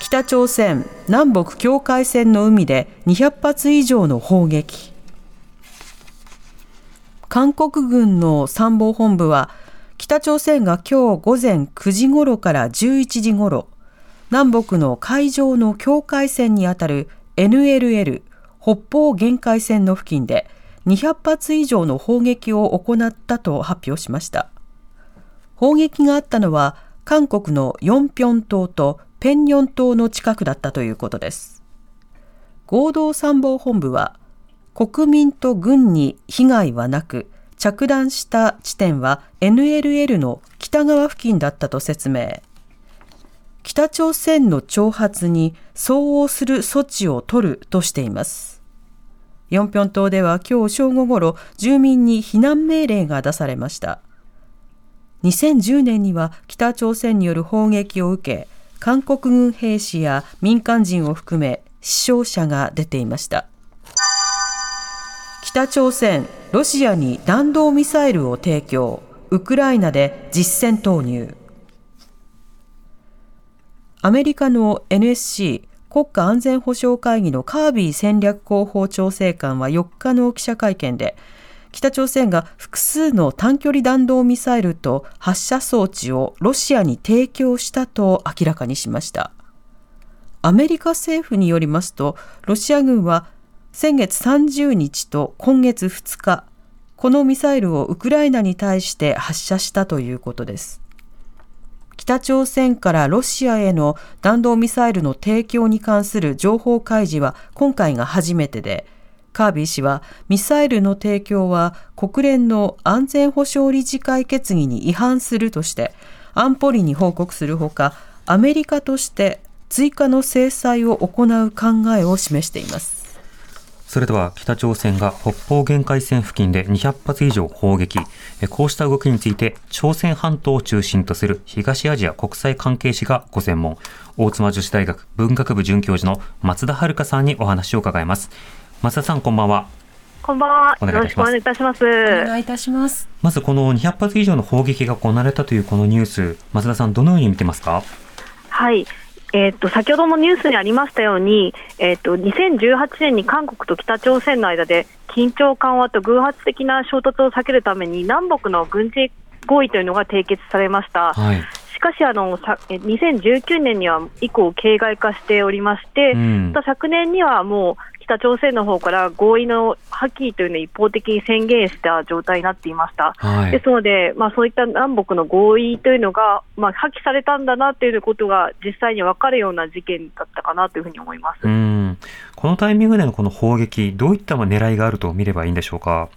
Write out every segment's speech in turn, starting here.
北朝鮮南北境界線の海で200発以上の砲撃。韓国軍の参謀本部は北朝鮮が今日午前9時ごろから11時ごろ南北の海上の境界線にあたる NLL 北方限界線の付近で200発以上の砲撃を行ったと発表しました。砲撃があったのは韓国のヨンピョン島とペンニョン島の近くだったということです。合同参謀本部は国民と軍に被害はなく着弾した地点は NLL の北側付近だったと説明。北朝鮮の挑発に相応する措置を取るとしています。ヨンピョン島では今日正午ごろ住民に避難命令が出されました。2010年には北朝鮮による砲撃を受け韓国軍兵士や民間人を含め死傷者が出ていました。北朝鮮ロシアに弾道ミサイルを提供。ウクライナで実戦投入。アメリカの NSC 国家安全保障会議のカービー戦略広報調整官は4日の記者会見で北朝鮮が複数の短距離弾道ミサイルと発射装置をロシアに提供したと明らかにしました。アメリカ政府によりますとロシア軍は先月30日と今月2日このミサイルをウクライナに対して発射したということです。北朝鮮からロシアへの弾道ミサイルの提供に関する情報開示は今回が初めてでカービー氏はミサイルの提供は国連の安全保障理事会決議に違反するとして安保理に報告するほかアメリカとして追加の制裁を行う考えを示していますそれでは北朝鮮が北方限界線付近で200発以上砲撃。こうした動きについて、朝鮮半島を中心とする東アジア国際関係史がご専門、大妻女子大学文学部准教授の松田遥さんにお話を伺います。松田さん、こんばんは。こんばんは。よろしくお願いいたします。お願いいたします。まず、この200発以上の砲撃が行われたというこのニュース、松田さん、どのように見てますか？はい。えーと、先ほどもニュースにありましたように、えーと、2018年に韓国と北朝鮮の間で緊張緩和と偶発的な衝突を避けるために南北の軍事合意というのが締結されました。はいしかしあの、2019年には以降、形骸化しておりまして、うん、昨年にはもう北朝鮮の方から合意の破棄というのを一方的に宣言した状態になっていました。はい、ですので、まあ、そういった南北の合意というのが、まあ、破棄されたんだなということが実際に分かるような事件だったかなというふうに思います。うん。このタイミングでのこの砲撃、どういった狙いがあると見ればいいんでしょうか？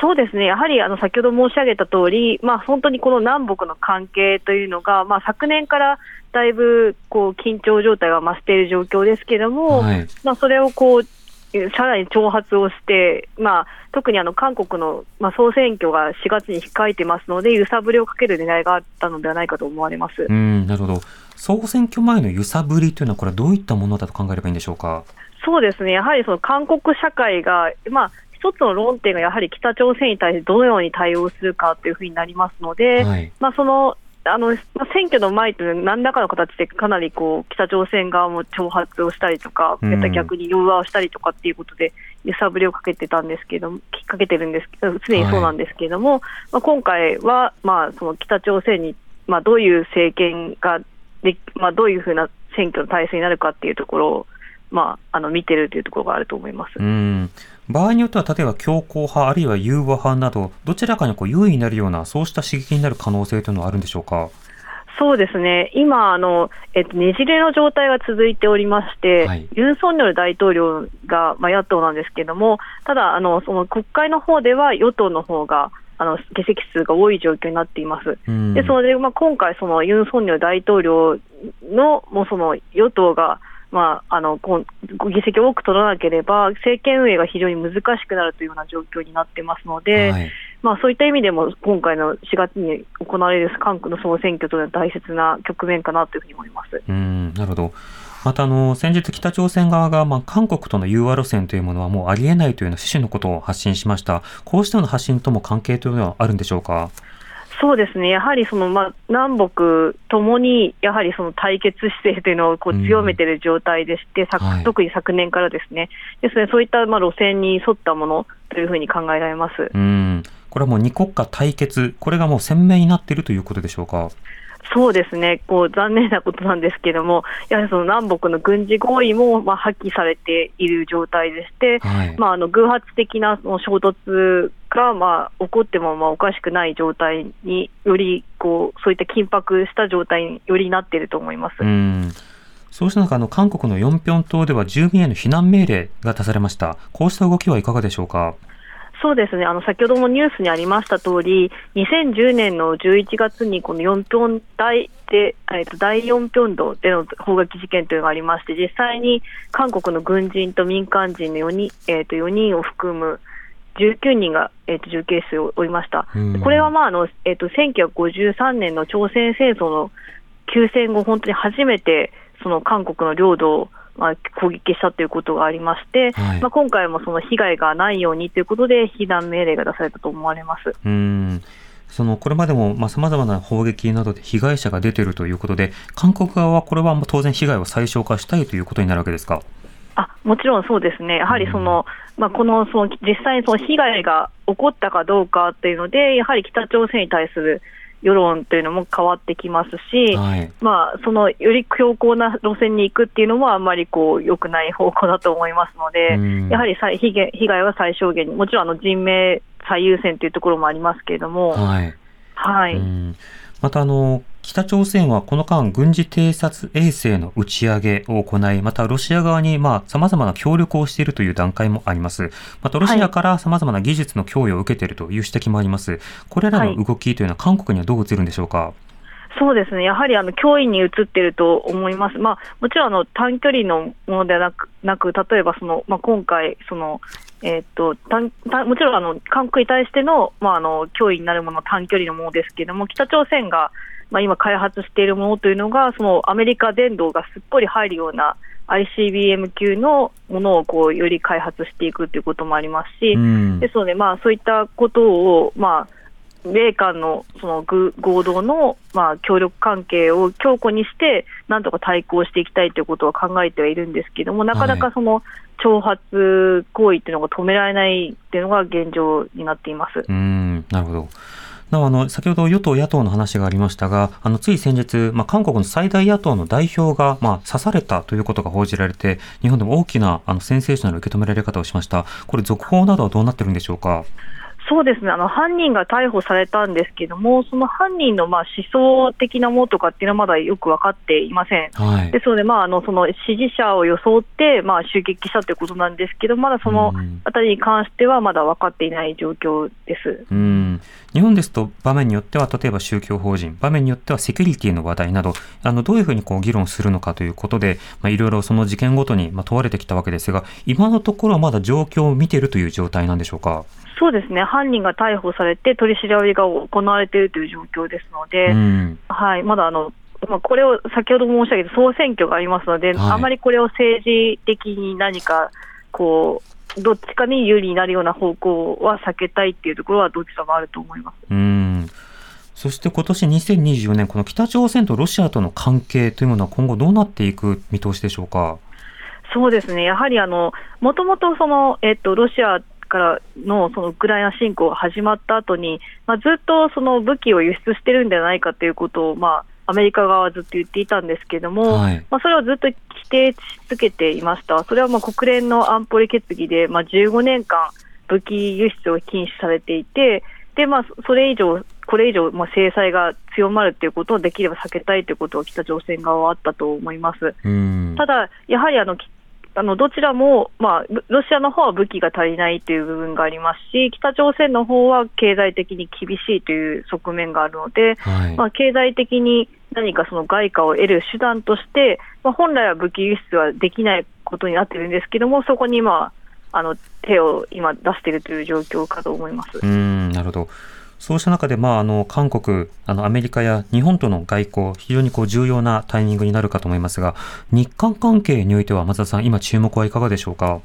そうですね、やはりあの先ほど申し上げた通り、まあ、本当にこの南北の関係というのが、まあ、昨年からだいぶこう緊張状態が増している状況ですけれども、はい、まあ、それをこうさらに挑発をして、まあ、特にあの韓国の、まあ、総選挙が4月に控えてますので、揺さぶりをかける狙いがあったのではないかと思われます。うんなるほど、総選挙前の揺さぶりというのは、これはどういったものだと考えればいいんでしょうか？そうですね、やはりその韓国社会が、まあ、一つの論点がやはり北朝鮮に対してどのように対応するかというふうになりますので、はい、まあ、そのあの選挙の前というのは何らかの形でかなりこう北朝鮮側も挑発をしたりとか、また逆に融和をしたりとかっていうことで揺さぶりをかけてたんですけども、かけてるんです常にそうなんですけれども、はい、まあ、今回は、まあ、その北朝鮮に、まあ、どういう政権がで、まあ、どういうふうな選挙の体制になるかっていうところを、まあ、あの見てるというところがあると思います。うん場合によっては、例えば強硬派、あるいは融和派など、どちらかにこう優位になるような、そうした刺激になる可能性というのはあるんでしょうか？そうですね、今、あのえっと、ねじれの状態が続いておりまして、はい、ユン・ソンニョル大統領が、まあ、野党なんですけれども、ただあの、その国会の方では与党の方があの議席数が多い状況になっています。でそれで、まあ、今回、そのユン・ソンニョル大統領のもうその与党がまあ、あの議席を多く取らなければ、政権運営が非常に難しくなるというような状況になってますので、はい、まあ、そういった意味でも、今回の4月に行われる韓国の総選挙というのは大切な局面かなというふうに思います。うんなるほど。またあの先日北朝鮮側が、まあ、韓国との融和路線というものはもうありえないというような趣旨のことを発信しました。こうしたような発信とも関係というのはあるんでしょうか？そうですね、やはりその、まあ、南北ともに、やはりその対決姿勢というのをこう強めている状態でして、うん。はい、特に昨年からですね、ですね。そういったまあ路線に沿ったものというふうに考えられます。うん。これはもう二国家対決、これがもう鮮明になっているということでしょうか？そうですね、こう残念なことなんですけれども、やはりその南北の軍事合意もまあ破棄されている状態でして、はい、まあ、あの偶発的なその衝突がまあ起こってもまあおかしくない状態によりこう、そういった緊迫した状態によりなっていると思います。うんそうした中、あの韓国のヨンピョン島では住民への避難命令が出されました。こうした動きはいかがでしょうか？そうですね、あの先ほどもニュースにありました通り、2010年の11月に、このヨンピョン大で、えっと、第4ピョン道での砲撃事件というのがありまして、実際に韓国の軍人と民間人の4人,、えっと、4人を含む19人が、えっと、重軽傷を負いました。これは、まああのえっと、1953年の朝鮮戦争の休戦後、本当に初めてその韓国の領土をまあ、攻撃したということがありまして、はい、まあ、今回もその被害がないようにということで、避難命令が出されたと思われます。うん。そのこれまでもさまざ、まな砲撃などで被害者が出ているということで、韓国側はこれは当然、被害を最小化したいということになるわけですか？あもちろんそうですね、やはりその、うん、まあ、このその実際にその被害が起こったかどうかというので、やはり北朝鮮に対する世論というのも変わってきますし、はい、まあ、そのより強硬な路線に行くっていうのもあんまりこう良くない方向だと思いますので、やはり被害被害は最小限に、もちろんあの人命最優先というところもありますけれども、はい、はい、またあの北朝鮮はこの間、軍事偵察衛星の打ち上げを行い、またロシア側にまあ様々な協力をしているという段階もあります。またロシアから様々な技術の供与を受けているという指摘もあります。これらの動きというのは韓国にはどう映るんでしょうか？そうですね、やはりあの脅威に移っていると思います、まあ、もちろんあの短距離のものではなく、なく例えばその、まあ、今回その、えー、っとたもちろんあの韓国に対しての,、まあ、あの脅威になるもの、短距離のものですけれども、北朝鮮がまあ、今開発しているものというのが、そのアメリカ電動がすっぽり入るような ICBM 級のものをこうより開発していくということもありますし、うん、ですので、まあ、そういったことを、まあ、米韓のその合同のまあ協力関係を強固にして、なんとか対抗していきたいということを考えてはいるんですけれども、なかなかその挑発行為というのが止められないというのが現状になっています。うんなるほどなお、あの、先ほど与党、野党の話がありましたが、あの、つい先日、まあ、韓国の最大野党の代表が、まあ、刺されたということが報じられて、日本でも大きな、あの、センセーショナル受け止められ方をしました。これ、続報などはどうなってるんでしょうか？そうですね。あの犯人が逮捕されたんですけども、その犯人のまあ思想的なものとかっていうのはまだよく分かっていません、はい、ですので、まあ、あのその支持者を装ってまあ襲撃したということなんですけど、まだそのあたりに関してはまだ分かっていない状況です、うん、日本ですと、場面によっては、例えば宗教法人、場面によってはセキュリティの話題など、あのどういうふうにこう議論するのかということで、まあ、いろいろその事件ごとにまあ問われてきたわけですが、今のところはまだ状況を見ているという状態なんでしょうか？そうですね、犯人が逮捕されて、取り調べが行われているという状況ですので、うん、はい、まだあの、まあ、これを先ほど申し上げた総選挙がありますので、はい、あまりこれを政治的に何かこう、どっちかに有利になるような方向は避けたいっていうところは、どちらもあると思います。うん。そして今年2024年、この北朝鮮とロシアとの関係というものは今後どうなっていく見通しでしょうか？そうですね、やはりあの、もともとその、えっと、ロシアからのそのウクライナ侵攻が始まった後に、まあ、ずっとその武器を輸出してるんじゃないかということを、まあ、アメリカ側はずっと言っていたんですけれども、はい、まあ、それをずっと否定し続けていました、それはまあ国連の安保理決議で、まあ、15年間、武器輸出を禁止されていて、でまあ、それ以上、これ以上、まあ、制裁が強まるということをできれば避けたいということは北朝鮮側はあったと思います。ただ、やはりあのあのどちらも、まあ、ロシアの方は武器が足りないという部分がありますし、北朝鮮の方は経済的に厳しいという側面があるので、はい、まあ、経済的に何かその外貨を得る手段として、まあ、本来は武器輸出はできないことになっているんですけれども、そこに、まあ、あの手を今出しているという状況かと思います。うんなるほどそうした中で、まあ、あの韓国あの、アメリカや日本との外交、非常にこう重要なタイミングになるかと思いますが、日韓関係においては、松田さん、今、注目はいかがでしょうか？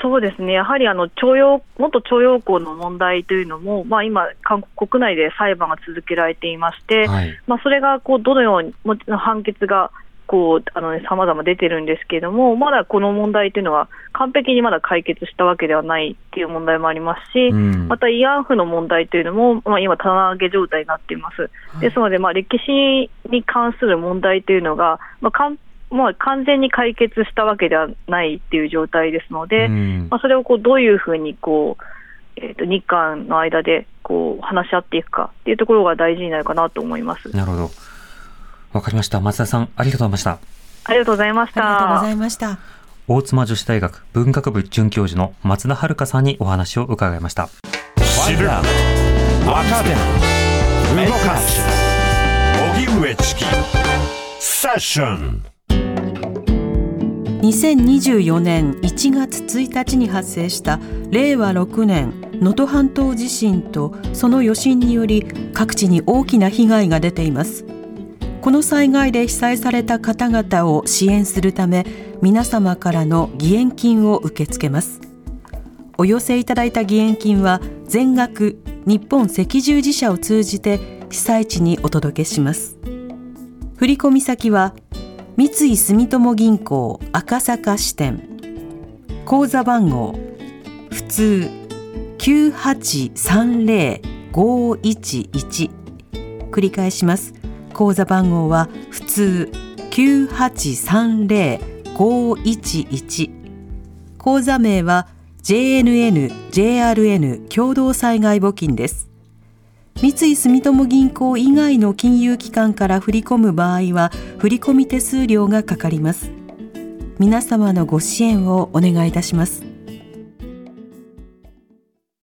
そうですね、やはりあの徴用元徴用工の問題というのも、まあ、今、韓国国内で裁判が続けられていまして、はい、まあ、それがこうどのように、判決がこう、あのね、様々出てるんですけれども、まだこの問題というのは、完璧にまだ解決したわけではないっていう問題もありますし、うん、また慰安婦の問題というのも、まあ、今、棚上げ状態になっています。ですので、まあ、歴史に関する問題というのが、まあ、かんまあ、完全に解決したわけではないっていう状態ですので、うん、まあ、それをこうどういうふうにこう、えー、と日韓の間でこう話し合っていくかっていうところが大事になるかなと思います。なるほどわかりました。松田さん、ありがとうございました。ありがとうございました。ありがとうございました。大妻女子大学文学部准教授の松田遥さんにお話を伺いました。知る、若手、動かす、荻上チキ、セッション。2024年1月1日に発生した令和6年能登半島地震とその余震により各地に大きな被害が出ていますこの災害で被災された方々を支援するため皆様からの義援金を受け付けます。お寄せいただいた義援金は全額日本赤十字社を通じて被災地にお届けします。振込先は三井住友銀行赤坂支店。口座番号普通9830-511繰り返します。口座番号は普通9830-511口座名は JNN、JRN 共同災害募金です。三井住友銀行以外の金融機関から振り込む場合は振込手数料がかかります。皆様のご支援をお願いいたします。